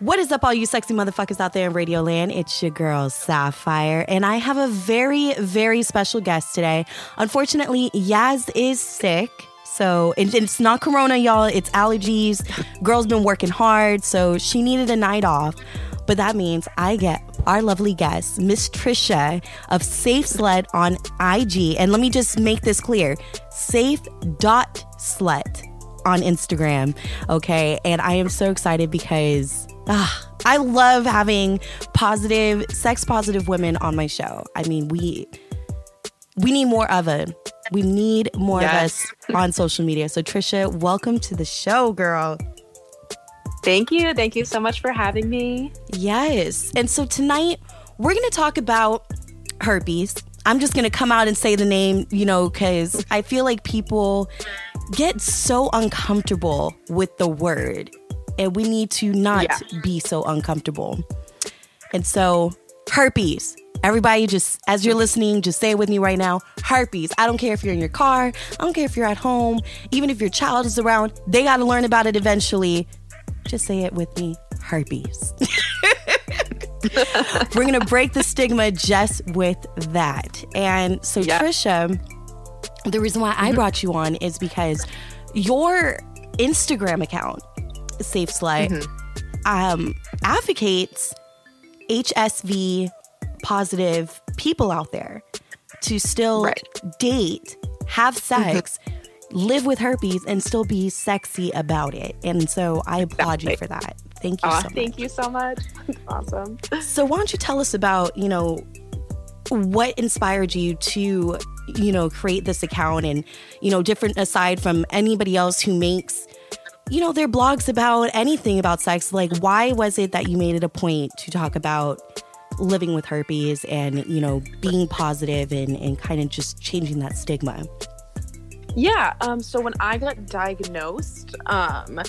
What is up, all you sexy motherfuckers out there in Radio Land? It's your girl, Sapphire, and I have a very, very special guest today. Unfortunately, Yaz is sick. So it's not corona, y'all. It's allergies. Girl's been working hard, so she needed a night off. But that means I get our lovely guest, Miss Tricia of Safe Slut on IG. And let me just make this clear safe dot slut on Instagram. Okay. And I am so excited because ah, I love having positive, sex positive women on my show. I mean, we we need more of it. We need more yes. of us on social media. So Tricia, welcome to the show, girl. Thank you. Thank you so much for having me. Yes. And so tonight we're going to talk about herpes. I'm just going to come out and say the name, you know, because I feel like people get so uncomfortable with the word, and we need to not yeah. be so uncomfortable. And so, herpes. Everybody, just as you're listening, just say it with me right now herpes. I don't care if you're in your car, I don't care if you're at home, even if your child is around, they got to learn about it eventually. Just say it with me herpes. We're going to break the stigma just with that. And so, yeah. Tricia, the reason why I mm-hmm. brought you on is because your Instagram account, Safe Slut, mm-hmm. um, advocates HSV positive people out there to still right. date, have sex, mm-hmm. live with herpes, and still be sexy about it. And so I applaud exactly. you for that. Thank you so much. Thank you so much. awesome. So why don't you tell us about, you know, what inspired you to, you know, create this account and, you know, different aside from anybody else who makes you know, their blogs about anything about sex. Like, why was it that you made it a point to talk about living with herpes and, you know, being positive and, and kind of just changing that stigma? Yeah. Um, so when I got diagnosed, um,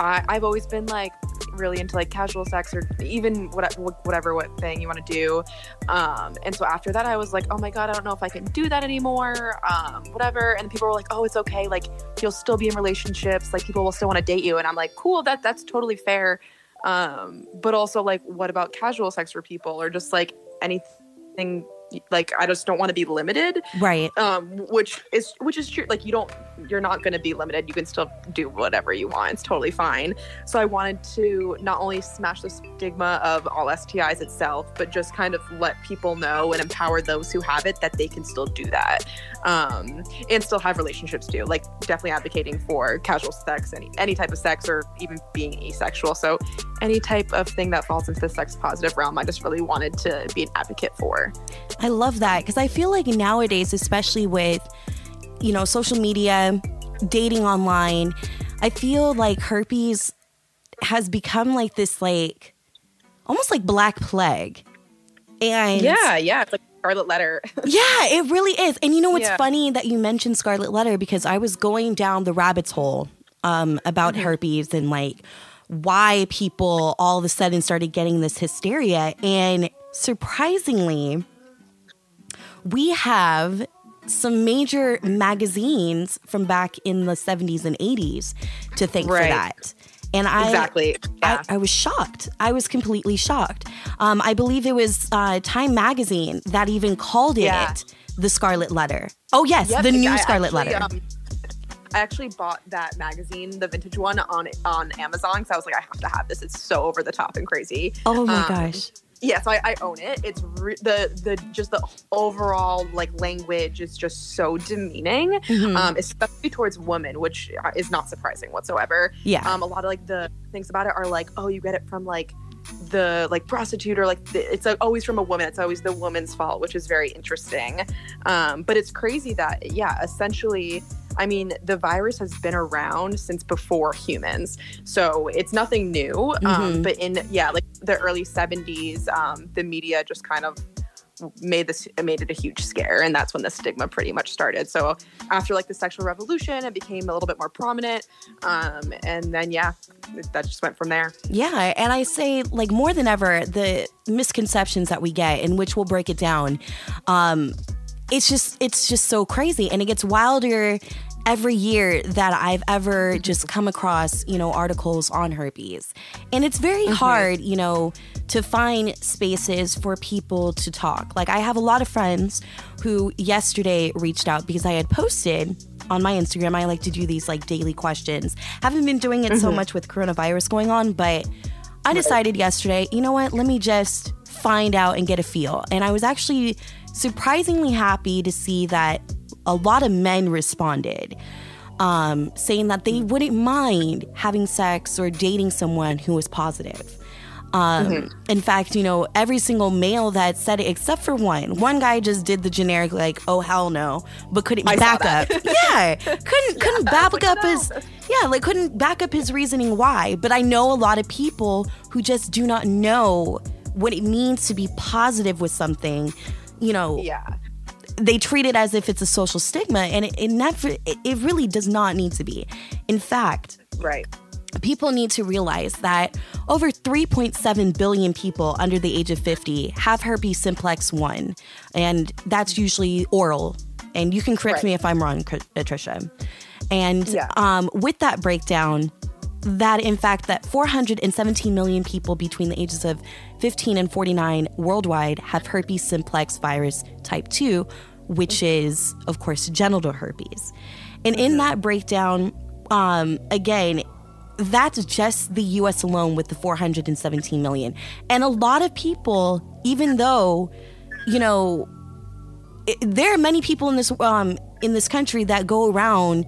I, I've always been like really into like casual sex or even what, whatever what thing you want to do. Um, and so after that, I was like, oh my god, I don't know if I can do that anymore. Um, whatever. And people were like, oh, it's okay. Like you'll still be in relationships. Like people will still want to date you. And I'm like, cool. That that's totally fair. Um, but also like, what about casual sex for people or just like anything like I just don't want to be limited. Right. Um, which is which is true. Like you don't you're not going to be limited. You can still do whatever you want. It's totally fine. So I wanted to not only smash the stigma of all STIs itself, but just kind of let people know and empower those who have it that they can still do that, um, and still have relationships too. Like definitely advocating for casual sex, any any type of sex, or even being asexual. So any type of thing that falls into the sex positive realm, I just really wanted to be an advocate for. I love that because I feel like nowadays, especially with you know, social media, dating online, I feel like herpes has become like this like almost like black plague. And Yeah, yeah, it's like Scarlet Letter. yeah, it really is. And you know what's yeah. funny that you mentioned Scarlet Letter because I was going down the rabbit's hole um, about mm-hmm. herpes and like why people all of a sudden started getting this hysteria. And surprisingly, we have some major magazines from back in the 70s and 80s to thank right. for that. And I exactly, yeah. I, I, was shocked. I was completely shocked. Um, I believe it was uh, Time Magazine that even called it yeah. the Scarlet Letter. Oh yes, yep, the new I Scarlet actually, Letter. Um, I actually bought that magazine, the vintage one, on on Amazon because I was like, I have to have this. It's so over the top and crazy. Oh my um, gosh! Yeah so I, I, own it. It's re- the the just the overall like language is just so demeaning mm-hmm. um especially towards women which uh, is not surprising whatsoever. Yeah. Um a lot of like the things about it are like oh you get it from like the like prostitute or like the, it's like, always from a woman it's always the woman's fault which is very interesting um but it's crazy that yeah essentially I mean, the virus has been around since before humans, so it's nothing new. Um, mm-hmm. Um, but in yeah, like the early '70s, um, the media just kind of made this made it a huge scare and that's when the stigma pretty much started so after like the sexual revolution it became a little bit more prominent um, and then yeah that just went from there yeah and i say like more than ever the misconceptions that we get in which we'll break it down um, it's just it's just so crazy and it gets wilder every year that I've ever just come across, you know, articles on herpes. And it's very mm-hmm. hard, you know, to find spaces for people to talk. Like I have a lot of friends who yesterday reached out because I had posted on my Instagram. I like to do these like daily questions. Haven't been doing it mm-hmm. so much with coronavirus going on, but I decided yesterday, you know what? Let me just find out and get a feel. And I was actually surprisingly happy to see that a lot of men responded. Um, saying that they wouldn't mind having sex or dating someone who was positive. Um, mm-hmm. In fact, you know, every single male that said it, except for one, one guy just did the generic like, "Oh hell no," but couldn't I back up. yeah, couldn't yeah, couldn't back like, up no. his yeah, like couldn't back up his reasoning why. But I know a lot of people who just do not know what it means to be positive with something. You know, yeah they treat it as if it's a social stigma and it, it never it, it really does not need to be in fact right people need to realize that over 3.7 billion people under the age of 50 have herpes simplex 1 and that's usually oral. And you can correct right. me if i'm wrong patricia and yeah. um, with that breakdown that in fact that 417 million people between the ages of 15 and 49 worldwide have herpes simplex virus type 2 which is of course genital herpes. And in that breakdown um, again that's just the US alone with the 417 million and a lot of people even though you know it, there are many people in this um, in this country that go around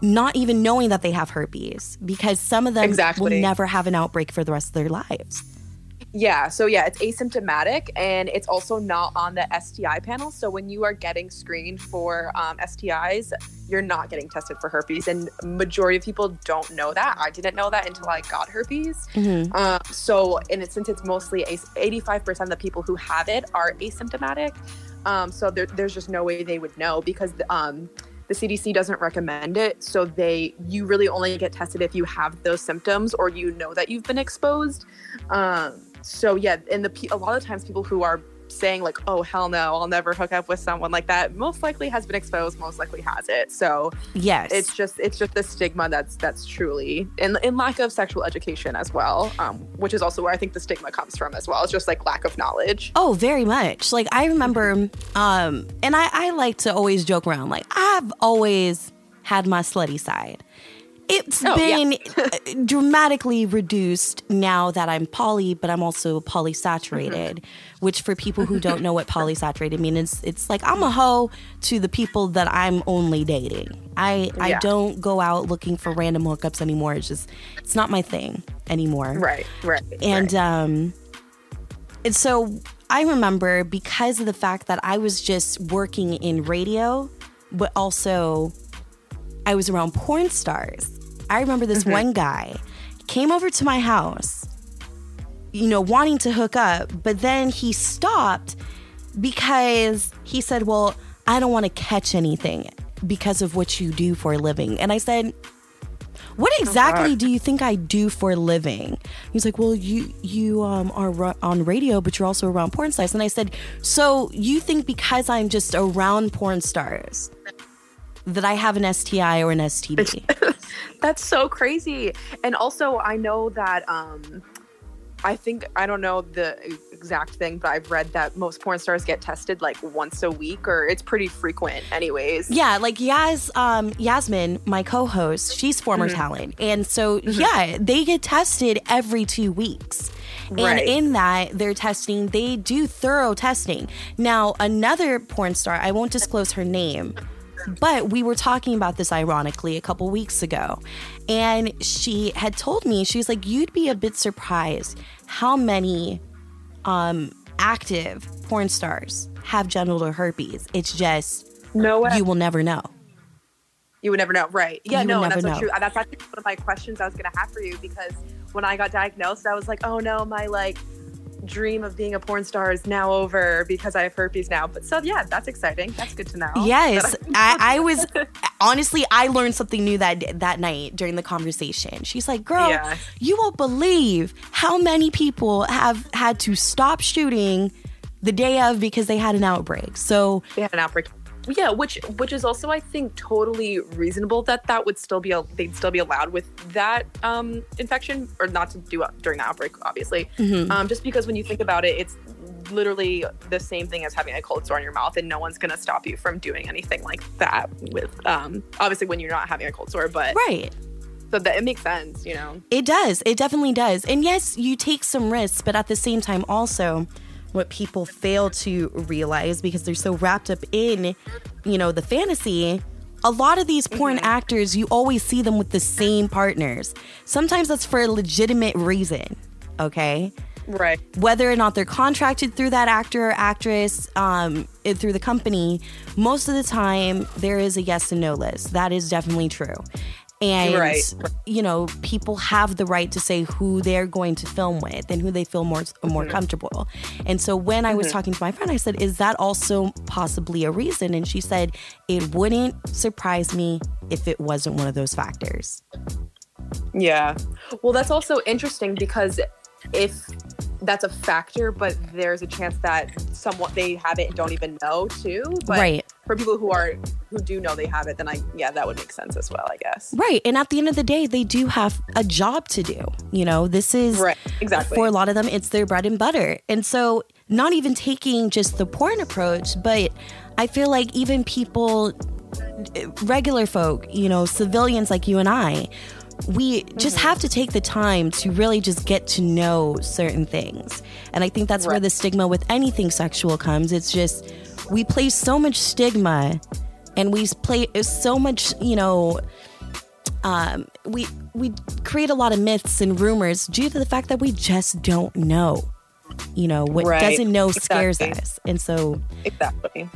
not even knowing that they have herpes because some of them exactly. will never have an outbreak for the rest of their lives. Yeah, so yeah, it's asymptomatic and it's also not on the STI panel. So when you are getting screened for um, STIs, you're not getting tested for herpes, and majority of people don't know that. I didn't know that until I got herpes. Mm-hmm. Um, so, and it, since it's mostly 85% of the people who have it are asymptomatic, um, so there, there's just no way they would know because um, the CDC doesn't recommend it. So they, you really only get tested if you have those symptoms or you know that you've been exposed. Um, so yeah, and the a lot of times people who are saying like, "Oh hell no, I'll never hook up with someone like that," most likely has been exposed, most likely has it. So yes, it's just it's just the stigma that's that's truly in in lack of sexual education as well, um, which is also where I think the stigma comes from as well. It's just like lack of knowledge. Oh, very much. Like I remember, um, and I I like to always joke around. Like I've always had my slutty side. It's oh, been yeah. dramatically reduced now that I'm poly, but I'm also polysaturated, mm-hmm. which for people who don't know what polysaturated means, it's, it's like I'm a hoe to the people that I'm only dating. I, yeah. I don't go out looking for random hookups anymore. It's just, it's not my thing anymore. Right, right. And, right. um, and so I remember because of the fact that I was just working in radio, but also I was around porn stars. I remember this mm-hmm. one guy came over to my house, you know, wanting to hook up, but then he stopped because he said, Well, I don't want to catch anything because of what you do for a living. And I said, what oh, exactly do you think I do for a living? He's like, well, you you um, are on radio, but you're also around porn stars. And I said, so you think because I'm just around porn stars that I have an STI or an STD. That's so crazy. And also, I know that um, I think I don't know the exact thing, but I've read that most porn stars get tested like once a week, or it's pretty frequent, anyways. Yeah, like Yas, um, Yasmin, my co-host, she's former mm-hmm. talent, and so mm-hmm. yeah, they get tested every two weeks. And right. in that, they're testing, they do thorough testing. Now, another porn star, I won't disclose her name, but we were talking about this ironically a couple weeks ago. And she had told me, she was like, you'd be a bit surprised how many um, active porn stars have genital herpes. It's just, no way. you will never know. You would never know. Right. Yeah, you no, that's so true. That's actually one of my questions I was going to have for you because when I got diagnosed, I was like, oh no, my like dream of being a porn star is now over because I have herpes now. But so yeah, that's exciting. That's good to know. Yes, I, I, was honestly I learned something new that that night during the conversation. She's like, "Girl, yeah. you won't believe how many people have had to stop shooting the day of because they had an outbreak." So they had an outbreak yeah which which is also i think totally reasonable that that would still be a, they'd still be allowed with that um infection or not to do it during the outbreak obviously. Mm-hmm. um just because when you think about it it's literally the same thing as having a cold sore in your mouth and no one's going to stop you from doing anything like that with um obviously when you're not having a cold sore but right. So that it makes sense you know? It does. It definitely does. And yes you take some risks but at the same time also what people fail to realize because they're so wrapped up in, you know, the fantasy. A lot of these porn mm-hmm. actors, you always see them with the same partners. Sometimes that's for a legitimate reason, okay? Right. Whether or not they're contracted through that actor or actress, um, through the company, most of the time there is a yes and no list. That is definitely true and right. you know people have the right to say who they're going to film with and who they feel more more mm-hmm. comfortable and so when i was mm-hmm. talking to my friend i said is that also possibly a reason and she said it wouldn't surprise me if it wasn't one of those factors yeah well that's also interesting because if that's a factor, but there's a chance that somewhat they have it and don't even know too. But right. for people who are who do know they have it, then I yeah, that would make sense as well, I guess. Right. And at the end of the day, they do have a job to do. You know, this is right. exactly for a lot of them, it's their bread and butter. And so not even taking just the porn approach, but I feel like even people regular folk, you know, civilians like you and I, we just mm-hmm. have to take the time to really just get to know certain things. And I think that's right. where the stigma with anything sexual comes. It's just we place so much stigma and we play so much, you know, um, we we create a lot of myths and rumors due to the fact that we just don't know. You know, what right. doesn't know scares exactly. us. And so Exactly.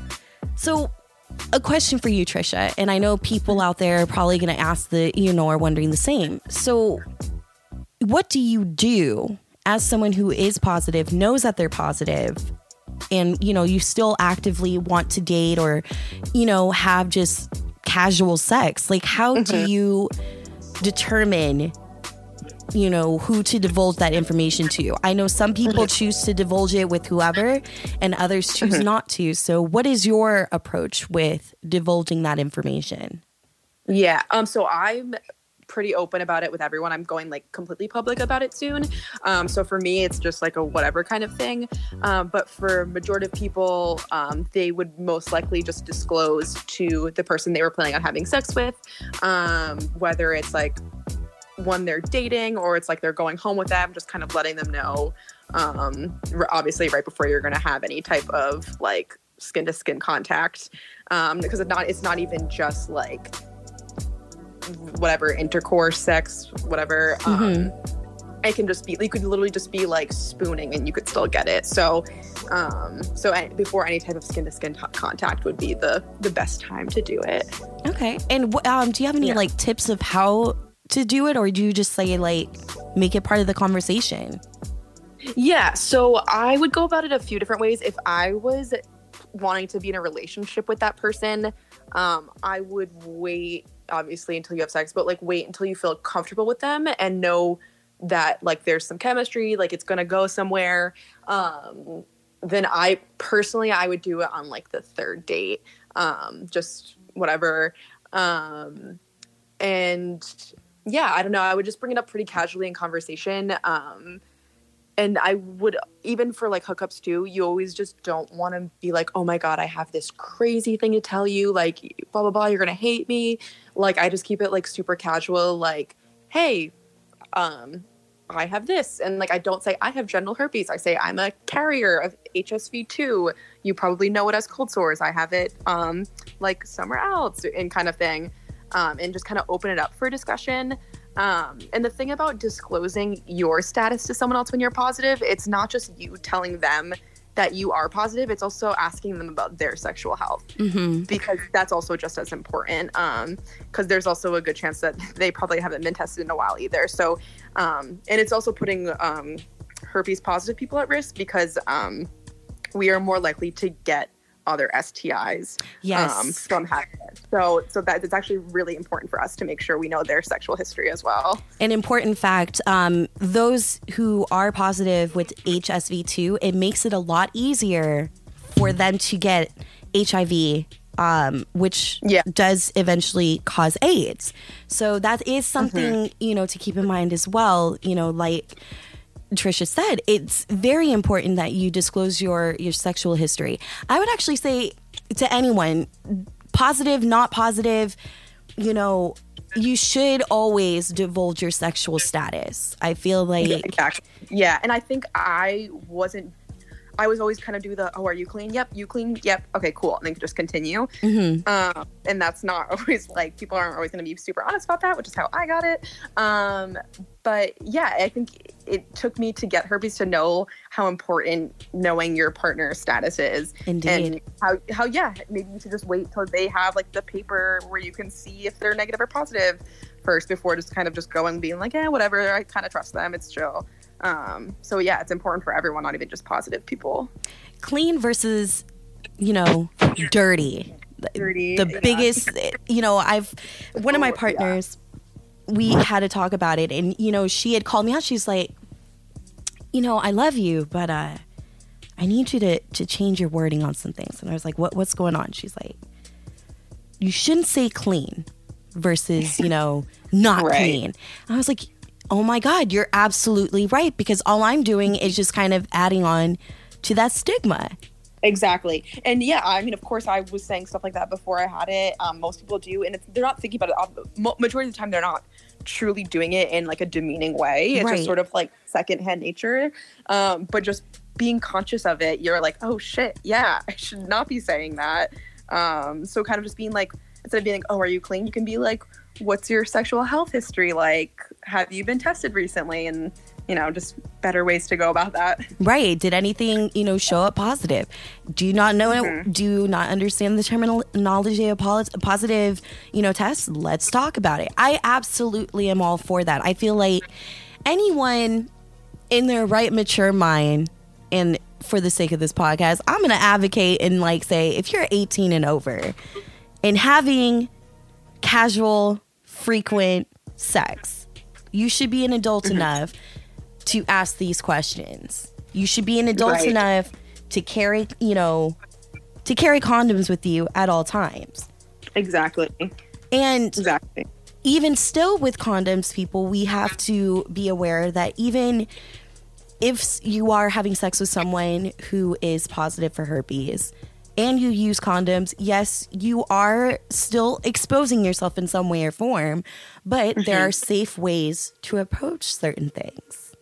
So a question for you, Tricia, and I know people out there are probably going to ask the, you know, are wondering the same. So, what do you do as someone who is positive, knows that they're positive, and, you know, you still actively want to date or, you know, have just casual sex? Like, how mm-hmm. do you determine you know, who to divulge that information to. I know some people mm-hmm. choose to divulge it with whoever and others choose mm-hmm. not to. So what is your approach with divulging that information? Yeah. Um so I'm pretty open about it with everyone. I'm going like completely public about it soon. Um, so for me, it's just like a whatever kind of thing. Um, but for majority of people, um, they would most likely just disclose to the person they were planning on having sex with, um, whether it's like when they're dating or it's like they're going home with them, just kind of letting them know, um, obviously right before you're going to have any type of like skin to skin contact. Um, because it's not, it's not even just like whatever intercourse, sex, whatever. Um, mm-hmm. It can just be, you could literally just be like spooning and you could still get it. So, um, so before any type of skin to skin contact would be the, the best time to do it. Okay. And um, do you have any yeah. like tips of how to do it or do you just say like make it part of the conversation? Yeah, so I would go about it a few different ways. If I was wanting to be in a relationship with that person, um, I would wait obviously until you have sex, but like wait until you feel comfortable with them and know that like there's some chemistry, like it's gonna go somewhere. Um, then I personally I would do it on like the third date. Um, just whatever. Um, and yeah, I don't know. I would just bring it up pretty casually in conversation. Um, and I would even for like hookups too, you always just don't want to be like, oh my God, I have this crazy thing to tell you, like blah blah blah, you're gonna hate me. Like I just keep it like super casual, like, hey, um, I have this. And like I don't say I have genital herpes. I say I'm a carrier of HSV2. You probably know it as cold sores. I have it um like somewhere else and kind of thing um, and just kind of open it up for discussion. Um, and the thing about disclosing your status to someone else when you're positive, it's not just you telling them that you are positive, it's also asking them about their sexual health mm-hmm. because that's also just as important. Because um, there's also a good chance that they probably haven't been tested in a while either. So, um, and it's also putting um, herpes positive people at risk because um, we are more likely to get other STIs Yes. um, from having it. So, so that it's actually really important for us to make sure we know their sexual history as well. An important fact um, those who are positive with HSV2, it makes it a lot easier for them to get HIV, um, which Yeah. does eventually cause AIDS. So that is something, you know, to keep in mind as well. You know, like Tricia said, it's very important that you disclose your your sexual history. I would actually say to anyone, positive, not positive, you know, you should always divulge your sexual status. I feel like Exactly. Yeah, and I think I wasn't. I was always kind of do the, oh, are you clean? Yep, you clean? Yep. Okay, cool. And then just continue. Mhm. Um, and that's not always like people aren't always going to be super honest about that, which is how I got it. Um, but yeah, I think it took me to get herpes to know how important knowing your partner's status is, Indeed. and how how yeah, maybe you should just wait till they have like the paper where you can see if they're negative or positive first before just kind of just going being like, yeah, whatever. I kind of trust them. It's chill. Um, so yeah, it's important for everyone, not even just positive people. clean versus, you know, dirty. Dirty, The yeah. biggest, you know, I've one of my Oh, yeah. partners. We had to talk about it, and you know, she had called me out. She's like, you know, I love you, but uh, I need you to to change your wording on some things. And I was like, what What's going on? She's like, you shouldn't say clean versus you know not Right. clean. I was like, oh my god, you're absolutely right because all I'm doing is just kind of adding on to that stigma. Exactly. And yeah, I mean, of course, I was saying stuff like that before I had it. Um, most people do, and it's, they're not thinking about it. mo- Majority of the time, they're not truly doing it in like a demeaning way. It's Right. just sort of like secondhand nature. Um, but just being conscious of it, you're like, oh shit, yeah, I should not be saying that. Um, so kind of just being like, instead of being like, oh, are you clean? You can be like, what's your sexual health history like? Have you been tested recently? And you know, just better ways to go about that. Right. Did anything, you know, show up positive? Do you not know Mm-hmm. it? Do you not understand the terminology of positive, you know, tests? Let's talk about it. I absolutely am all for that. I feel like anyone in their right mature mind and for the sake of this podcast, I'm going to advocate and like say if you're 18 and over and having casual, frequent sex, you should be an adult mm-hmm. enough to ask these questions. You should be an adult Right. enough to carry, you know, to carry condoms with you at all times. Exactly. And Exactly. even still with condoms, people, we have to be aware that even if you are having sex with someone who is positive for herpes and you use condoms, yes, you are still exposing yourself in some way or form, but there are safe ways to approach certain things.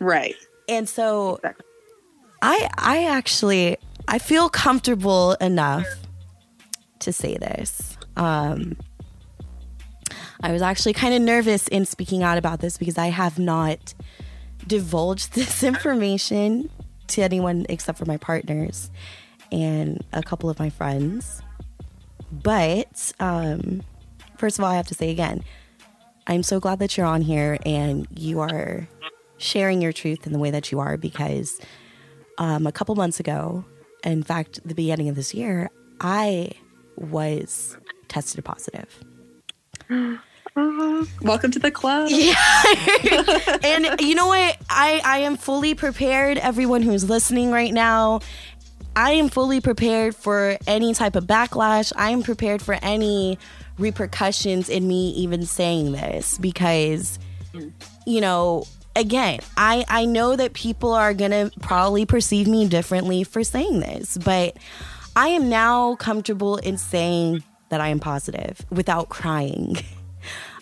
Right. And so Exactly. I I actually I feel comfortable enough to say this. Um I was actually kind of nervous in speaking out about this because I have not divulged this information to anyone except for my partners and a couple of my friends. But um first of all, I have to say again, I'm so glad that you're on here and you are sharing your truth in the way that you are because um, a couple months ago, in fact, the beginning of this year, I was tested positive. Welcome to the club. Yeah. and you know what? I, I am fully prepared. Everyone who's listening right now, I am fully prepared for any type of backlash. I am prepared for any repercussions in me even saying this because, you know, again, I, I know that people are going to probably perceive me differently for saying this, but I am now comfortable in saying that I am positive without crying.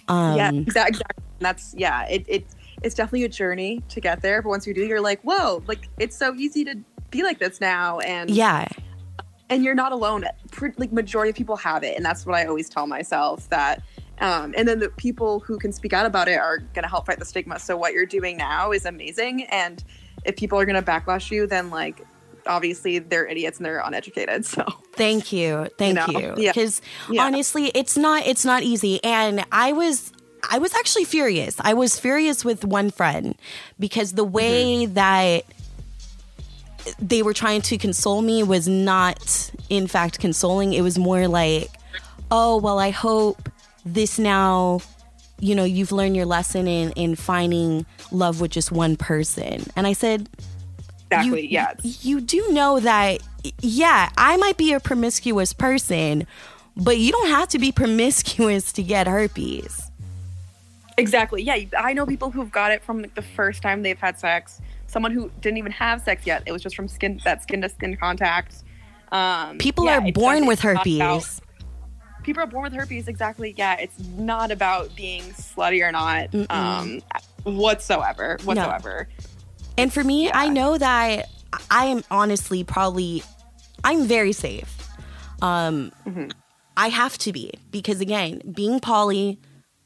Um, yeah, exactly. That's yeah. It, it it's definitely a journey to get there, but once you do, you're like, whoa, like it's so easy to be like this now, and Yeah. and you're not alone. Like majority of people have it, and that's what I always tell myself that. Um, and then the people who can speak out about it are going to help fight the stigma. So what you're doing now is amazing, and if people are going to backlash you, then like obviously they're idiots and they're uneducated. So Thank you. Thank know? you. Yeah. Because Yeah. honestly, it's not it's not easy. And I was I was actually furious. I was furious with one friend because the way mm-hmm. that they were trying to console me was not, in fact, consoling. It was more like, oh, well, I hope this now, you know, you've learned your lesson in, in finding love with just one person. And I said, Exactly, you, You do know that, yeah, I might be a promiscuous person, but you don't have to be promiscuous to get herpes. Exactly. Yeah, I know people who've got it from the first time they've had sex. Someone who didn't even have sex yet. It was just from skin that skin to skin contact. Um, people yeah, are born with herpes. People are born with herpes. Exactly. Yeah, it's not about being slutty or not um, whatsoever. Whatsoever. No. And for me, yeah. I know that I am honestly probably I'm very safe. Um, mm-hmm. I have to be because again, being poly,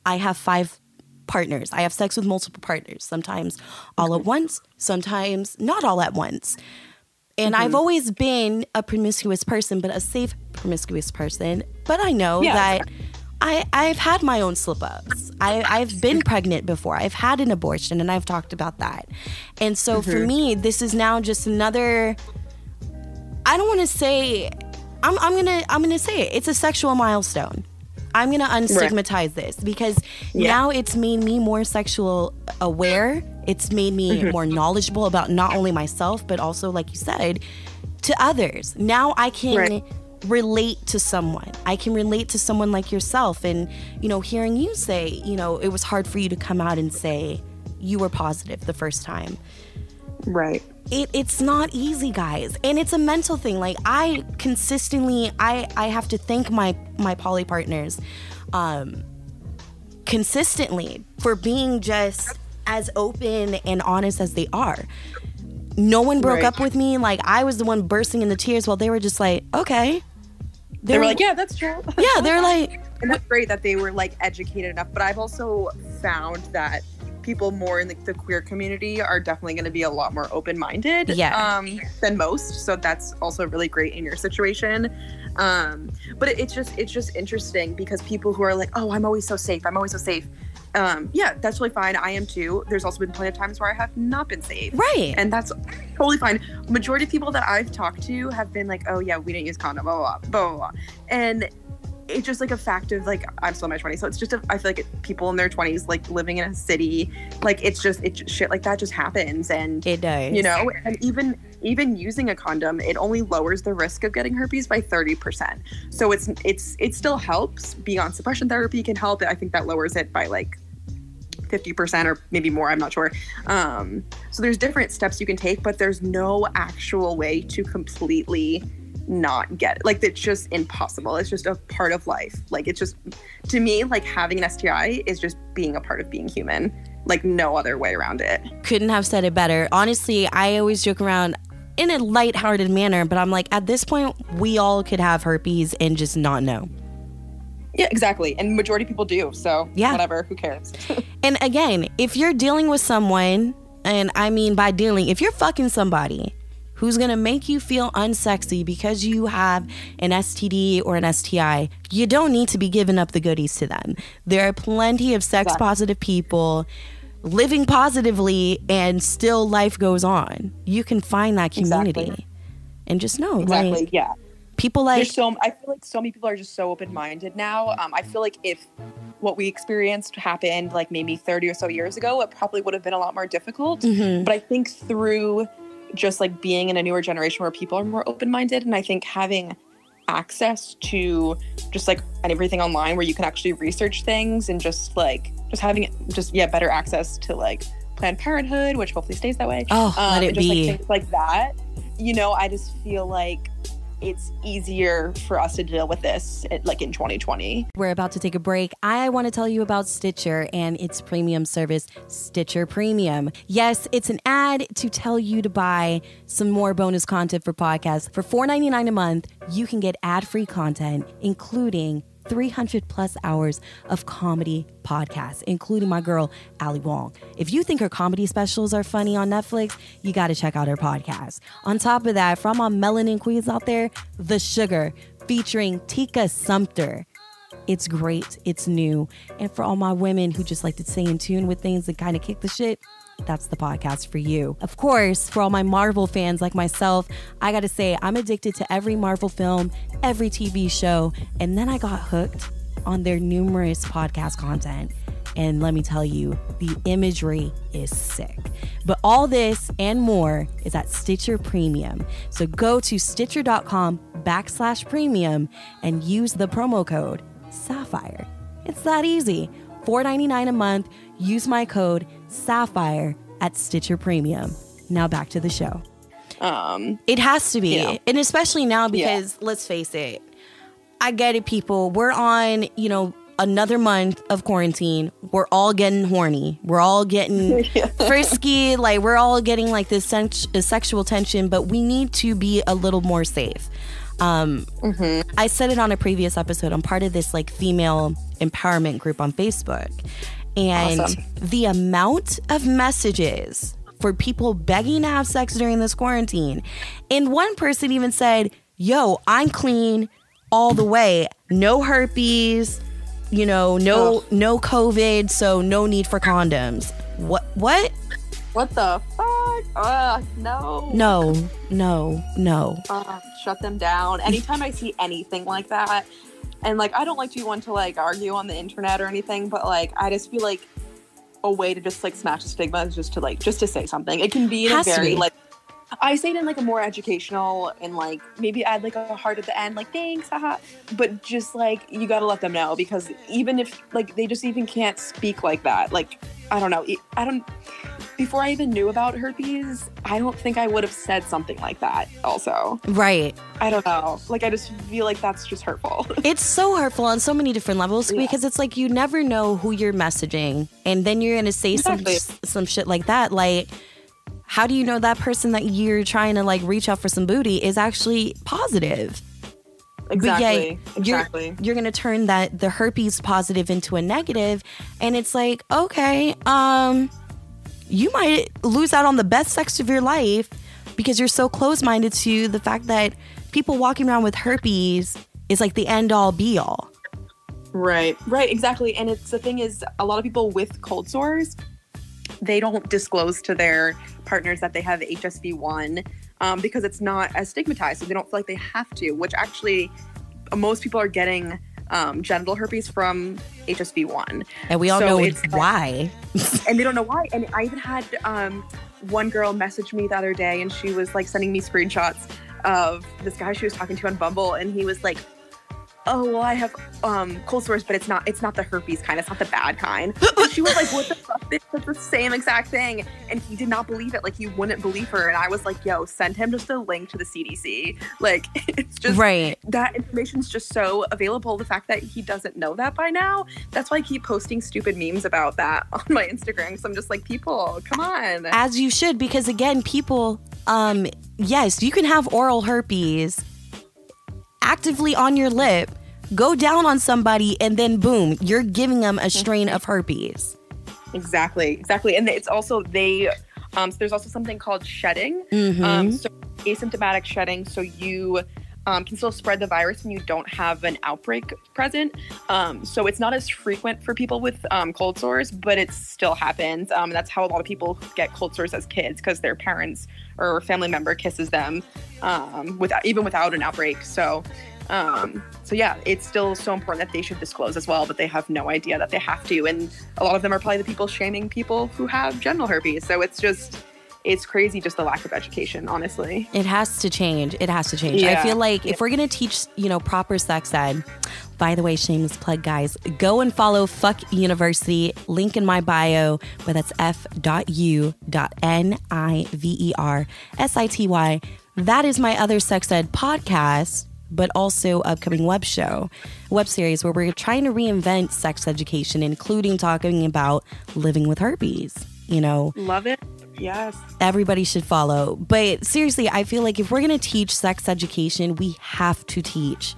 I have five partners. I have sex with multiple partners, sometimes all at once, sometimes not all at once. And mm-hmm. I've always been a promiscuous person, but a safe promiscuous person. But I know yeah, that I, I've had my own slip ups. I've been pregnant before. I've had an abortion, and I've talked about that. And so mm-hmm. for me, this is now just another. I don't want to say. I'm, I'm gonna I'm gonna say it. It's a sexual milestone. I'm gonna unstigmatize right. this because yeah. now it's made me more sexual aware. It's made me mm-hmm. more knowledgeable about not only myself but also, like you said, to others. Now I can right. relate to someone. I can relate to someone like yourself, and you know, hearing you say, you know, it was hard for you to come out and say you were positive the first time. Right it, it's not easy guys. And it's a mental thing. Like i consistently i i have to thank my my poly partners um consistently for being just as open and honest as they are. No one broke right. up with me. Like i was the one bursting into tears while they were just like okay. They, they were like yeah that's true. Yeah they're like and that's great that they were like educated enough but i've also found that people more in the, the queer community are definitely going to be a lot more open-minded yeah. um, than most so that's also really great in your situation um, but it, it's just it's just interesting because people who are like oh i'm always so safe i'm always so safe um, yeah, that's really fine. I am too. There's also been plenty of times where I have not been safe. Right. And that's totally fine. Majority of people that I've talked to have been like, oh yeah, we didn't use condom, blah, blah, blah, blah, blah. And it's just like a fact of like I'm still in my 20s, so it's just a, I feel like it, people in their 20s like living in a city, like it's just it shit like that just happens, and it does, you know. And even even using a condom, it only lowers the risk of getting herpes by 30 percent. So it's it's it still helps. Beyond suppression therapy can help. I think that lowers it by like 50% or maybe more i'm not sure um, so there's different steps you can take but there's no actual way to completely not get it. Like it's just impossible. It's just a part of life. Like it's just to me, like having an STI is just being a part of being human. Like no other way around it. Couldn't have said it better. Honestly, I always joke around in a light-hearted manner, but I'm like, at this point, we all could have herpes and just not know. Yeah, exactly. And majority of people do. So yeah. whatever, who cares? and again, if you're dealing with someone, and I mean by dealing, if you're fucking somebody who's gonna make you feel unsexy because you have an STD or an STI, you don't need to be giving up the goodies to them. There are plenty of sex positive people living positively and still life goes on. You can find that community exactly. and just know. Exactly. Like, yeah. People like There's so I feel like so many people are just so open minded now. Um, I feel like if what we experienced happened like maybe 30 or so years ago, it probably would have been a lot more difficult. Mm-hmm. But I think through just like being in a newer generation where people are more open minded. And I think having access to just like everything online where you can actually research things and just like just having just yeah better access to like Planned Parenthood, which hopefully stays that way. Oh, um, let it just, be. Like, things like that. You know, I just feel like it's easier for us to deal with this eh, like in 2020. We're about to take a break. I want to tell you about Stitcher and its premium service, Stitcher Premium. Yes, it's an ad to tell you to buy some more bonus content for podcasts. For $4.99 a month, you can get ad free content, including 300 plus hours of comedy podcasts, including my girl, Ali Wong. If you think her comedy specials are funny on Netflix, you got to check out her podcast. On top of that, from our melanin queens out there, The Sugar, featuring Tika Sumpter. It's great. It's new. And for all my women who just like to stay in tune with things and kind of kick the shit, that's the podcast for you. Of course, for all my Marvel fans like myself, I gotta say, I'm addicted to every Marvel film, every TV show, and then I got hooked on their numerous podcast content. And let me tell you, the imagery is sick. But all this and more is at Stitcher Premium. So go to stitcher.com backslash premium and use the promo code Sapphire. It's that easy. $4.99 a month. Use my code Sapphire at Stitcher Premium. Now back to the show. Um, It has to be. You know. And especially now Yeah. because let's face it, I get it, people. We're on, you know, another month of quarantine. We're all getting horny. We're all getting frisky. Like, we're all getting like this uh, sexual tension, but we need to be a little more safe. Um, I said it on a previous episode. I'm part of this like female empowerment group on Facebook. And Awesome. the amount of messages for people begging to have sex during this quarantine. And one person even said, Yo, I'm clean all the way. No herpes, you know, no Ugh. no COVID, so no need for condoms. What what? what the fuck? Uh, no. No, no, no. Uh, shut them down. Anytime I see anything like that, and like I don't like to be one to like argue on the internet or anything, but like I just feel like a way to just like smash the stigma is just to like just to say something. It can be in Has a very like I say it in like a more educational and like maybe add like a heart at the end, like thanks, haha. But just like you gotta let them know because even if like they just even can't speak like that, like I don't know, I don't. Before I even knew about herpes, I don't think I would have said something like that. Also, Right. I don't know. Like I just feel like that's just hurtful. It's so hurtful on so many different levels Yeah. because it's like you never know who you're messaging, and then you're gonna say Exactly. some some shit like that. Like, how do you know that person that you're trying to like reach out for some booty is actually positive? exactly. you're- exactly. You're gonna turn that the herpes positive into a negative, and it's like, okay, um, you might lose out on the best sex of your life because you're so close minded to the fact that people walking around with herpes is like the end all be all. Right, right, exactly. And it's the thing is, a lot of people with cold sores, they don't disclose to their partners that they have HSV one um, because it's not as stigmatized, so they don't feel like they have to. Which actually, most people are getting um, genital herpes from HSV one, And we all So know it's- why. and they don't know why. And I even had um, one girl message me the other day, and she was like sending me screenshots of this guy she was talking to on Bumble, and he was like, "Oh, well, I have um, cold sores, but it's not it's not the herpes kind. It's not the bad kind." And she was like, "What the fuck? this is the same exact thing." And he did not believe it. Like you wouldn't believe her. And I was like, "Yo, send him just a link to the CDC. Like it's just right. that information's just so available. The fact that he doesn't know that by now, that's why I keep posting stupid memes about that on my Instagram. So I'm just like, people, come on. As you should, because again, people, um, yes, you can have oral herpes actively on your lip, go down on somebody, and then boom, you're giving them a strain of herpes. Exactly, exactly. And it's also they. Um, so there's also something called shedding. Mhm. Um, so asymptomatic shedding. So you um, can still spread the virus when you don't have an outbreak present. Um, so it's not as frequent for people with um, cold sores, but it still happens. Um, that's how a lot of people get cold sores as kids because their parents or family member kisses them um, without even without an outbreak. So. Um, so yeah, it's still so important that they should disclose as well, but they have no idea that they have to. And a lot of them are probably the people shaming people who have genital herpes. So it's just, it's crazy just the lack of education, honestly. It has to change. It has to change. I feel like if we're gonna teach, you know, proper sex ed. By the way, shameless plug, guys, go and follow Fuck University. Link in my bio, but that's f.u.n.i.v.e.r. S I T Y. That is my other sex ed podcast, but also upcoming web show, web series where we're trying to reinvent sex education, including talking about living with herpes. You know, Love it. Yes. everybody should follow. But seriously, I feel like if we're going to teach sex education, we have to teach,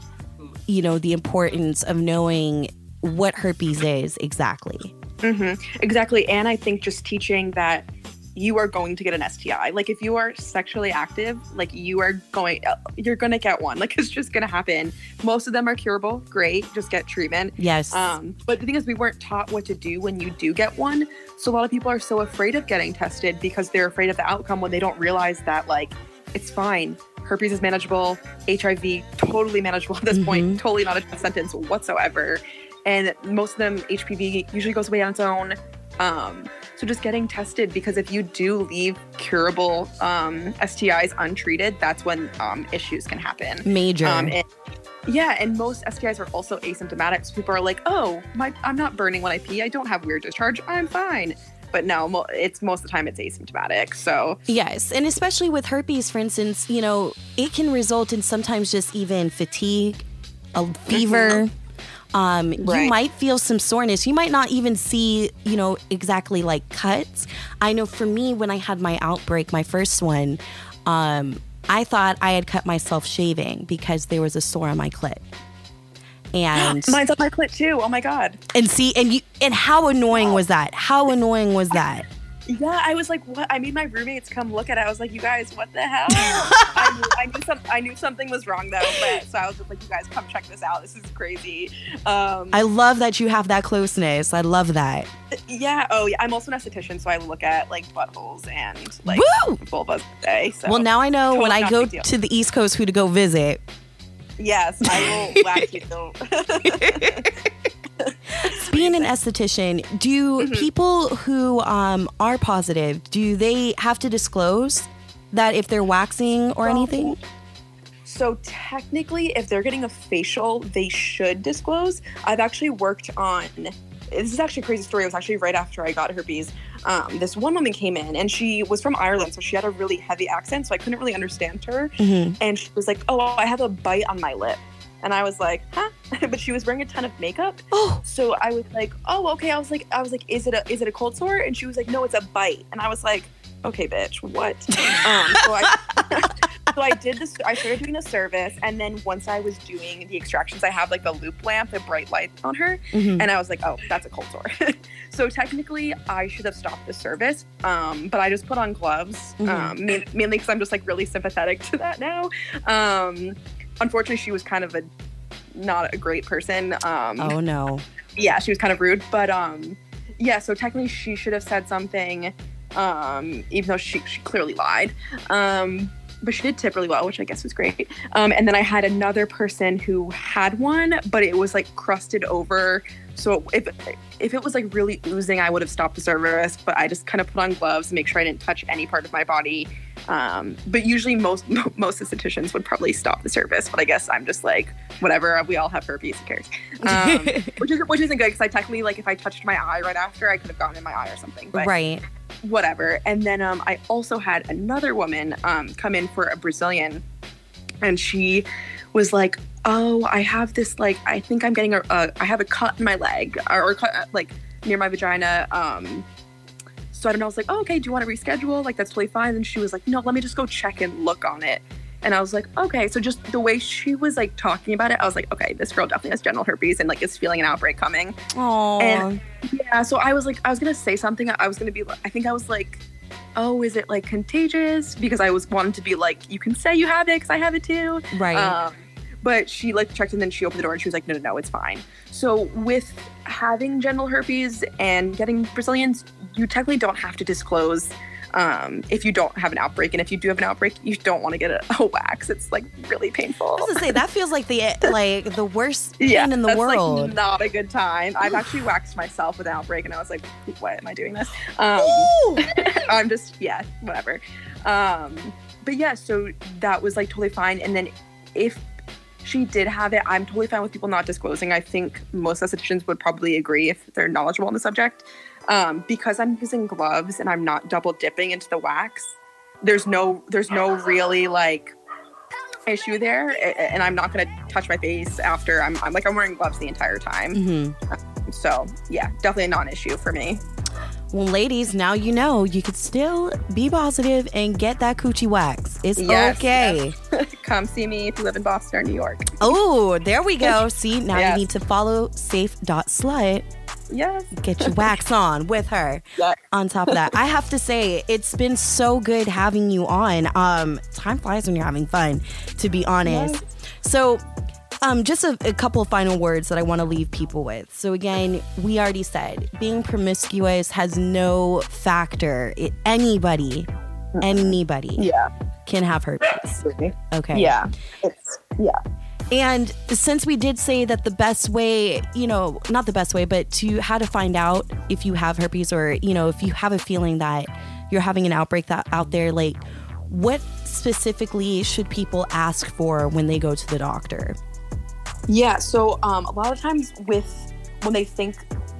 you know, the importance of knowing what herpes is exactly. hmm Exactly. And I think just teaching that you are going to get an STI. Like if you are sexually active, like you are going, you're gonna get one. Like it's just gonna happen. Most of them are curable. Great, just get treatment. Yes. Um, but the thing is, we weren't taught what to do when you do get one. So a lot of people are so afraid of getting tested because they're afraid of the outcome when they don't realize that like it's fine. Herpes is manageable. HIV totally manageable at this Mhm. point. Totally not a death sentence whatsoever. And most of them, HPV usually goes away on its own. Um, so just getting tested because if you do leave curable um, STIs untreated, that's when um, issues can happen. Major. Um, and, yeah, and most STIs are also asymptomatic. So people are like, "Oh, my, I'm not burning when I pee. I don't have weird discharge. I'm fine." But no, it's most of the time it's asymptomatic. So Yes, and especially with herpes, for instance, you know, it can result in sometimes just even fatigue, a fever. Um, You might feel some soreness. You might not even see, you know, exactly like cuts. I know for me, when I had my outbreak, my first one, um, I thought I had cut myself shaving because there was a sore on my clit. And mine's on my clit too. Oh my god. and see and you and how annoying was that? How annoying was that? Yeah, I was like, "What?" I made my roommates come look at it. I was like, "You guys, what the hell?" I, knew, I knew some, I knew something was wrong though. But so I was just like, "You guys, come check this out. This is crazy." Um, I love that you have that closeness. I love that. yeah. Oh, yeah. I'm also an esthetician, so I look at like buttholes and like Woo! vulvas today. So Well, now I know when I go to the East Coast who to go visit. yes, I will whack you. Being an esthetician, do Mm-hmm. people who um, are positive, do they have to disclose that if they're waxing or Well, anything? So technically, if they're getting a facial, they should disclose. I've actually worked on. This is actually a crazy story. It was actually right after I got herpes. Um, this one woman came in and she was from Ireland, so she had a really heavy accent, so I couldn't really understand her. hmm And she was like, "Oh, I have a bite on my lip," and I was like, "Huh?" but she was wearing a ton of makeup, Oh, so I was like, "Oh, okay." I was like, "I was like, is it a is it a cold sore?" And she was like, "No, it's a bite." And I was like, "Okay, bitch, what?" um, so I so I did this. I started doing the service, and then once I was doing the extractions, I have like the loupe lamp, the bright light on her, mhm. and I was like, "Oh, that's a cold sore." so technically, I should have stopped the service, um, but I just put on gloves, Mhm. um, mainly because I'm just like really sympathetic to that now. Um, unfortunately, she was kind of a not a great person. Um, oh no. yeah, she was kind of rude, but um, yeah. So technically, she should have said something, um, even though she she clearly lied. Um, but she did tip really well, which I guess was great. Um, and then I had another person who had one, but it was like crusted over. So if if it was like really oozing, I would have stopped the service. But I just kind of put on gloves to make sure I didn't touch any part of my body. Um, but usually most most estheticians would probably stop the service. But I guess I'm just like whatever. We all have herpes. Who cares? Um, which is which isn't good because I technically like if I touched my eye right after, I could have gotten in my eye or something. But right. whatever. And then um, I also had another woman um, come in for a Brazilian, and she was like, "Oh, I have this like I think I'm getting a, a I have a cut in my leg or, or cut like near my vagina." So I don't know. I was like, "Oh, okay. Do you want to reschedule? Like that's totally fine." And she was like, "No, let me just go check and look on it." And I was like, okay. So just the way she was like talking about it, I was like, okay, this girl definitely has genital herpes and like is feeling an outbreak coming. Oh. And- Yeah, so I was like, I was gonna say something. I was gonna be, like, I think I was like, oh, is it like contagious? Because I was wanting to be like, you can say you have it because I have it too. right. Um, but she like checked and then she opened the door and she was like, no, no, no, it's fine. So with having genital herpes and getting Brazilians, you technically don't have to disclose um, if you don't have an outbreak. And if you do have an outbreak, you don't want to get a, a wax. It's like really painful. I was gonna say that feels like the like the worst yeah, in the that's, world. Like, not a good time. I've actually waxed myself with an outbreak, and I was like, "Why am I doing this?" Um, I'm just yeah, whatever. Um, but yeah, so that was like totally fine. And then if she did have it, I'm totally fine with people not disclosing. I think most estheticians would probably agree if they're knowledgeable on the subject. Um, because I'm using gloves and I'm not double dipping into the wax. There's no there's no really like issue there, and I'm not gonna touch my face after I'm, I'm like I'm wearing gloves the entire time. Mhm. So yeah, definitely a non-issue for me. Well, ladies, now you know you could still be positive and get that coochie wax. It's Yes, okay. Come see me if you live in Boston or New York. Oh, there we go. See, now Yes. you need to follow safe.slut Yes. Get your wax on with her. Yeah. On top of that, I have to say it's been so good having you on. Um, time flies when you're having fun, to be honest. So, um, just a, a couple of final words that I want to leave people with. So again, we already said being promiscuous has no factor. It, anybody, anybody Yeah. Can have herpes. Okay. Yeah. It's yeah. And since we did say that the best way, you know, not the best way, but to how to find out if you have herpes or, you know, if you have a feeling that you're having an outbreak that out there, like what specifically should people ask for when they go to the doctor? Yeah. So um, a lot of times with when they think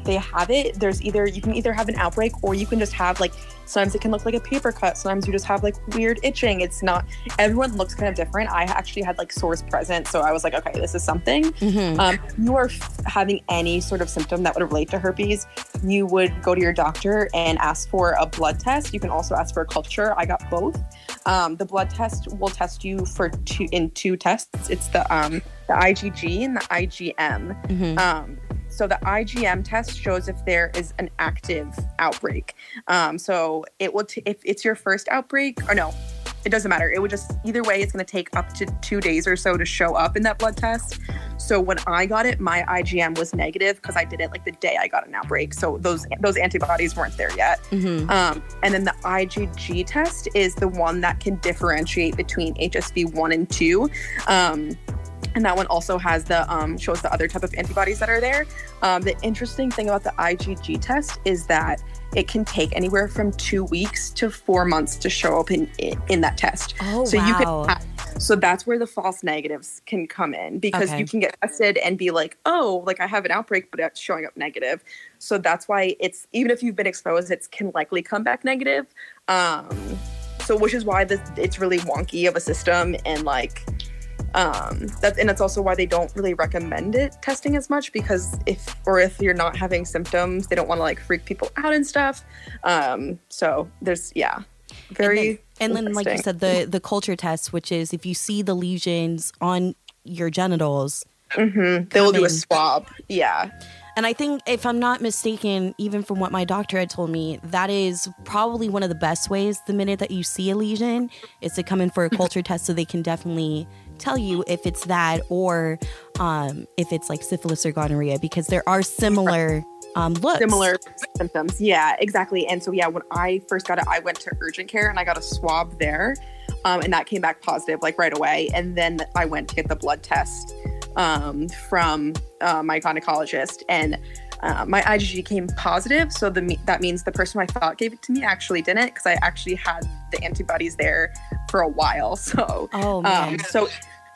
they have it, there's either you can either have an outbreak or you can just have like sometimes it can look like a paper cut. Sometimes you just have like weird itching. It's not everyone looks kind of different. I actually had like sores present, so I was like, okay, this is something. Mm-hmm. Um, you are f- having any sort of symptom that would relate to herpes, you would go to your doctor and ask for a blood test. You can also ask for a culture. I got both. Um, the blood test will test you for two in two tests. It's the um, the IgG and the IgM. Mm-hmm. Um, so the IgM test shows if there is an active outbreak. Um, so it will t- if it's your first outbreak or no, it doesn't matter. It would just either way, it's going to take up to two days or so to show up in that blood test. So when I got it, my IgM was negative because I did it like the day I got an outbreak. So those those antibodies weren't there yet. Mm-hmm. Um, and then the IgG test is the one that can differentiate between HSV one and two. Um, and that one also has the um, shows the other type of antibodies that are there. Um, the interesting thing about the IgG test is that it can take anywhere from two weeks to four months to show up in in that test. Oh, so wow. you can so that's where the false negatives can come in because Okay. you can get tested and be like oh like i have an outbreak but it's showing up negative so that's why it's even if you've been exposed it can likely come back negative um so which is why this it's really wonky of a system and like um that and that's also why they don't really recommend it testing as much because if or if you're not having symptoms they don't want to like freak people out and stuff um so there's yeah very and then, and then like you said, the the culture test, which is if you see the lesions on your genitals, Mhm. They will do a swab. Yeah. And I think, if I'm not mistaken, even from what my doctor had told me, that is probably one of the best ways the minute that you see a lesion is to come in for a culture test so they can definitely tell you if it's that or um, if it's like syphilis or gonorrhea because there are similar um, looks. Similar symptoms. Yeah, exactly. And so, yeah, when I first got it, I went to urgent care and I got a swab there. Um, and that came back positive like right away. And then I went to get the blood test um, from uh, my gynecologist. And uh, my IgG came positive. So the, that means the person I thought gave it to me actually didn't because I actually had the antibodies there for a while. So Oh, man. Um, so,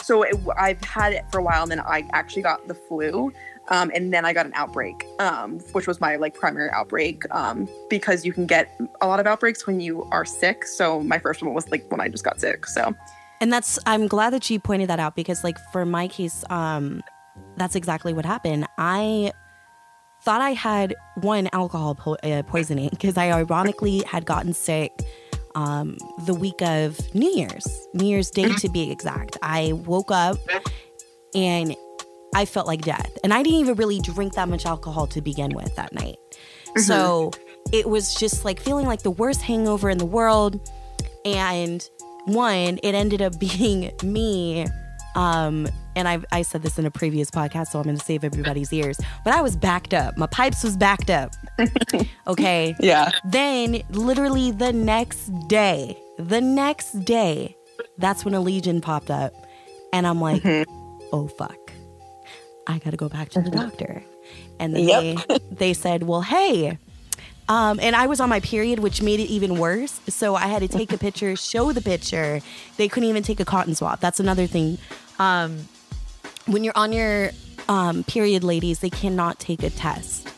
so it, I've had it for a while, and then I actually got the flu, um, and then I got an outbreak, um, which was my like primary outbreak, um, because you can get a lot of outbreaks when you are sick. So my first one was like when I just got sick. So And that's I'm glad that you pointed that out because like for my case, um, that's exactly what happened. I thought I had one alcohol po- uh, poisoning because I ironically had gotten sick um, the week of New Year's, New Year's Day to be exact. I woke up and I felt like death, and I didn't even really drink that much alcohol to begin with that night. So it was just like feeling like the worst hangover in the world. And one, it ended up being me. Um, and I, I said this in a previous podcast, so I'm going to save everybody's ears. But I was backed up. My pipes was backed up. Okay. yeah, Then, literally the next day, the next day, that's when a legion popped up. And I'm like, oh, fuck. I got to go back to the doctor. And then Yep. they, they said, well, hey. Um, and I was on my period, which made it even worse. So I had to take a picture, show the picture. They couldn't even take a cotton swab. That's another thing. Um, when you're on your um, period, ladies, they cannot take a test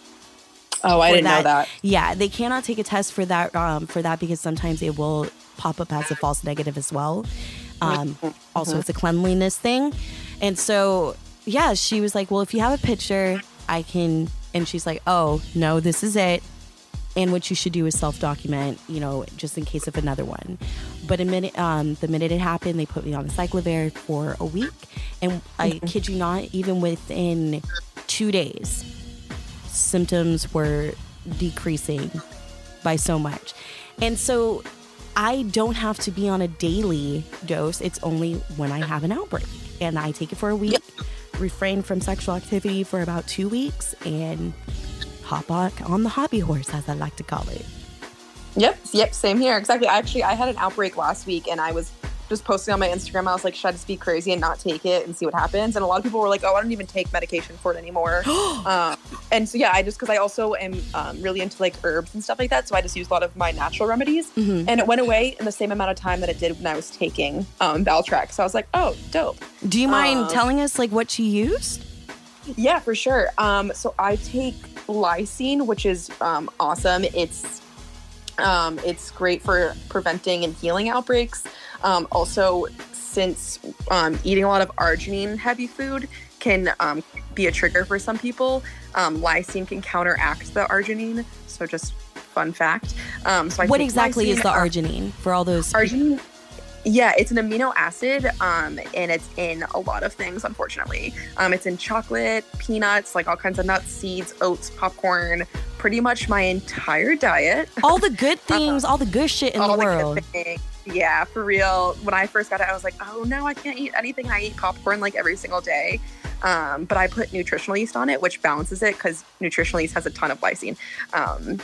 oh, I didn't know that. Yeah, they cannot take a test for that um, for that because sometimes it will pop up as a false negative as well. Um, also, it's a cleanliness thing, and so yeah, she was like, "Well, if you have a picture, I can." And she's like, "Oh no, this is it." And what you should do is self document, you know, just in case of another one. But a minute, um, the minute it happened, they put me on the acyclovir for a week, and I kid you not, even within two days, symptoms were decreasing by so much. And so I don't have to be on a daily dose. It's only when I have an outbreak. And I take it for a week, yep. refrain from sexual activity for about two weeks, and hop on, on the hobby horse, as I like to call it. Yep, yep, same here. Exactly. Actually, I had an outbreak last week and I was just posting on my Instagram. I was like, should I just be crazy and not take it and see what happens? And a lot of people were like, oh, I don't even take medication for it anymore. um, and so, yeah, I just, because I also am um, really into like herbs and stuff like that. So I just use a lot of my natural remedies. Mm-hmm. And it went away in the same amount of time that it did when I was taking um, Valtrex. So I was like, oh, dope. Do you mind um, telling us like what you used? Yeah, for sure. Um, so I take lysine, which is um, awesome. It's um, it's great for preventing and healing outbreaks. Um, also, since um, eating a lot of arginine heavy food can um, be a trigger for some people, um, lysine can counteract the arginine. So, just fun fact. Um, so, I what exactly lysine, is the uh, arginine for all those? Arginine. Yeah, it's an amino acid, um, and it's in a lot of things. Unfortunately, um, it's in chocolate, peanuts, like all kinds of nuts, seeds, oats, popcorn, pretty much my entire diet. All the good things, uh, all the good shit in the, the world. Yeah, for real. When I first got it, I was like, oh no, I can't eat anything. I eat popcorn like every single day. Um, but I put nutritional yeast on it, which balances it because nutritional yeast has a ton of lysine. Um,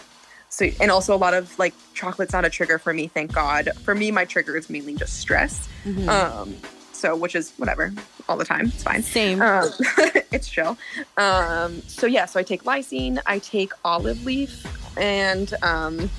so, and also a lot of like chocolate's not a trigger for me, thank God. For me, my trigger is mainly just stress. Mm-hmm. Um, so which is whatever all the time. It's fine. Same. Um, it's chill. Um, so yeah, so I take lysine, I take olive leaf, and um,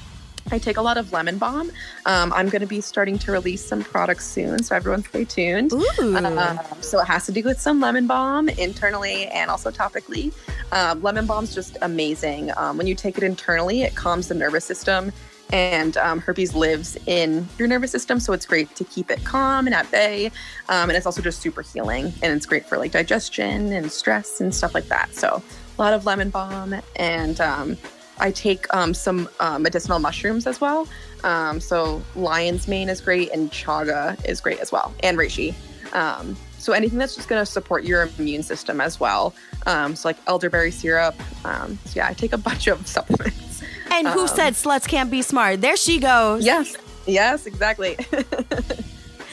I take a lot of lemon balm. Um, I'm going to be starting to release some products soon, so everyone stay tuned. Um, so it has to do with some lemon balm internally and also topically. Um, lemon balm's just amazing. Um, when you take it internally, it calms the nervous system and um, herpes lives in your nervous system so it's great to keep it calm and at bay um, and it's also just super healing and it's great for like digestion and stress and stuff like that so a lot of lemon balm and um, i take um, some uh, medicinal mushrooms as well um, so lion's mane is great and chaga is great as well and reishi um, so anything that's just going to support your immune system as well so like elderberry syrup so yeah i take a bunch of supplements and who um, said sluts can't be smart? There she goes. Yes. Yes, exactly.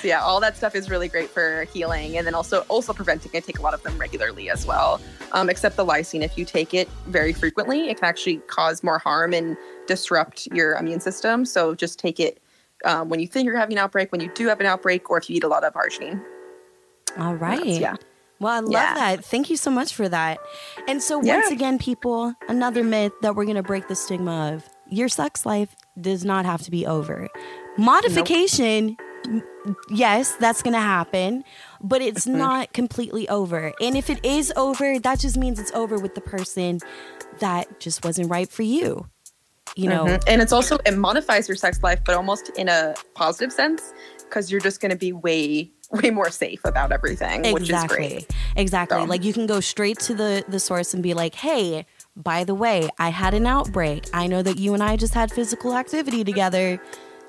so yeah, all that stuff is really great for healing and then also also preventing. I take a lot of them regularly as well. Um, except the lysine, if you take it very frequently, it can actually cause more harm and disrupt your immune system. So just take it um, when you think you're having an outbreak, when you do have an outbreak, or if you eat a lot of arginine. All right. yeah. Well, I love yeah. that. Thank you so much for that. And so, yeah. once again, people, another myth that we're going to break the stigma of your sex life does not have to be over. Modification, nope. Yes, that's going to happen, but it's mm-hmm. not completely over. And if it is over, that just means it's over with the person that just wasn't right for you. You know, mm-hmm. and it's also, it modifies your sex life, but almost in a positive sense because you're just going to be way way more safe about everything, exactly. which is great. Exactly. So. Like you can go straight to the the source and be like, "Hey, by the way, I had an outbreak. I know that you and I just had physical activity together.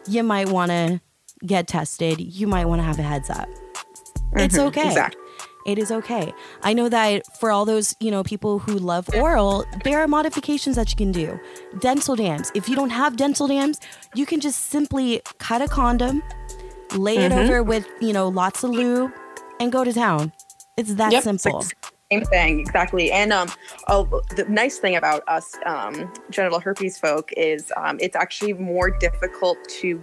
You might want to get tested. You might want to have a heads up." Mm-hmm. It's okay. Exactly. It is okay. I know that for all those, you know, people who love oral, there are modifications that you can do. Dental dams. If you don't have dental dams, you can just simply cut a condom, lay mm-hmm. it over with, you know, lots of lube and go to town. It's that yep, simple. Same thing, exactly. And um, oh, the nice thing about us um, genital herpes folk is um, it's actually more difficult to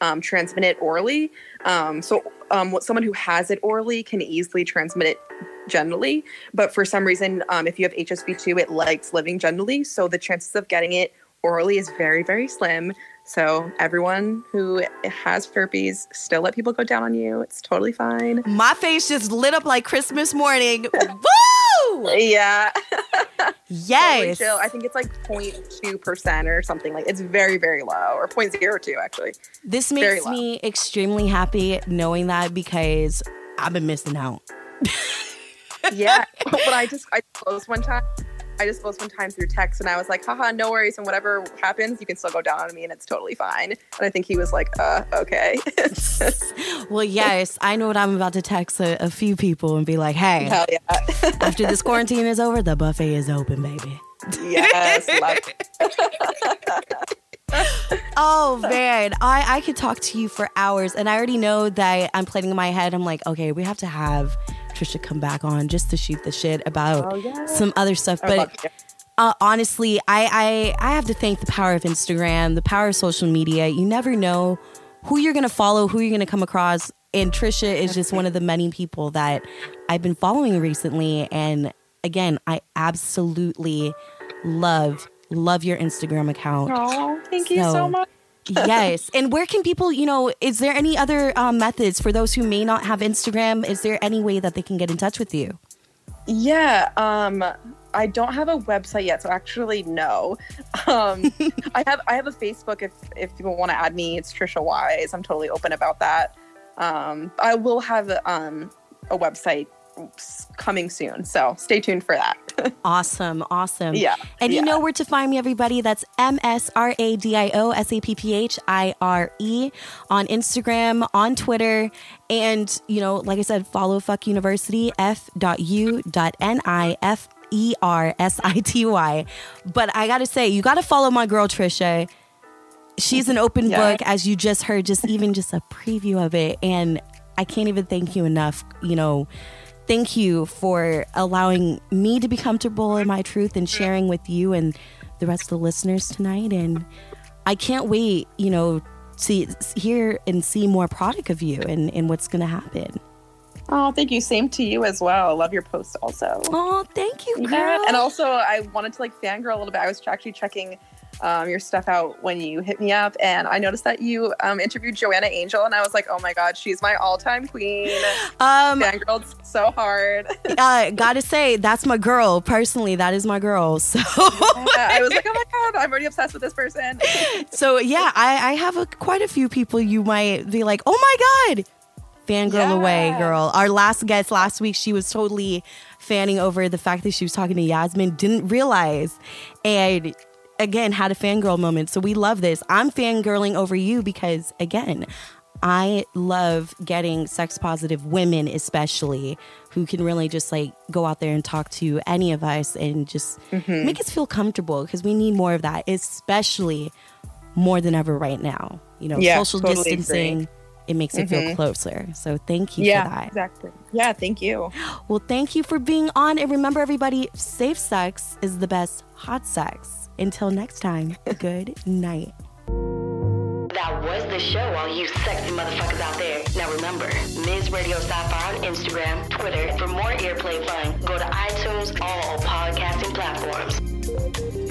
um, transmit it orally. Um, so, um, what someone who has it orally can easily transmit it genitally. But for some reason, um, if you have HSV2, it likes living genitally. So the chances of getting it orally is very, very slim. So everyone who has herpes, still let people go down on you. It's totally fine. My face just lit up like Christmas morning. Woo! Yeah. yes. Totally I think it's like 0.2% or something like it's very, very low or 0.02 actually. This makes me extremely happy knowing that because I've been missing out. yeah. But I just I closed one time I just disclosed one time through text and I was like, haha, no worries. And whatever happens, you can still go down on me and it's totally fine. And I think he was like, uh, okay. well, yes, I know what I'm about to text a, a few people and be like, hey, yeah. after this quarantine is over, the buffet is open, baby. Yes. oh man, I I could talk to you for hours, and I already know that I'm planning in my head. I'm like, okay, we have to have Tricia come back on just to shoot the shit about oh, yeah. some other stuff. But uh, honestly, I, I I have to thank the power of Instagram, the power of social media. You never know who you're gonna follow, who you're gonna come across. And Tricia is just one of the many people that I've been following recently. And again, I absolutely love love your Instagram account. Oh, thank you so much. Yes. And where can people, you know, is there any other um, methods for those who may not have Instagram? Is there any way that they can get in touch with you? Yeah. Um, I don't have a website yet, so actually no. Um, I have I have a Facebook if if people want to add me. It's Tricia Wise. I'm totally open about that. Um, I will have um, a website coming soon. So stay tuned for that. awesome. Awesome. Yeah. And yeah. you know where to find me, everybody. That's M S R A D I O S A P P H I R E on Instagram, on Twitter. And, you know, like I said, follow Fuck University, F.U.N.I.F. E R S I T Y. But I got to say, you got to follow my girl, Tricia. She's an open yeah. book, as you just heard, just even just a preview of it. And I can't even thank you enough, you know, thank you for allowing me to be comfortable in my truth and sharing with you and the rest of the listeners tonight. And I can't wait, you know, to hear and see more product of you and, and what's going to happen. Oh, thank you. Same to you as well. I love your post also. Oh, thank you, girl. Yeah. And also, I wanted to like fangirl a little bit. I was actually checking um, your stuff out when you hit me up. And I noticed that you um, interviewed Joanna Angel, and I was like, oh my God, she's my all time queen. Um, Fangirled so hard. uh, gotta say, that's my girl. Personally, that is my girl. So yeah, I was like, oh my God, I'm already obsessed with this person. so yeah, I, I have a, quite a few people you might be like, oh my God. Fangirl yeah. away, girl. Our last guest last week, she was totally fanning over the fact that she was talking to Yasmin, didn't realize. And again had a fangirl moment. So we love this. I'm fangirling over you because again, I love getting sex positive women, especially who can really just like go out there and talk to any of us and just mm-hmm. make us feel comfortable because we need more of that, especially more than ever right now. You know, yeah, social totally distancing. Agree. It makes it mm-hmm. feel closer. So thank you yeah, for that. Exactly. Yeah, thank you. Well, thank you for being on. And remember, everybody, safe sex is the best hot sex. Until next time, good night. That was the show, all you sexy motherfuckers out there. Now remember, Ms. Radio Sapphire on Instagram, Twitter. For more earplay fun, go to iTunes, all podcasting platforms.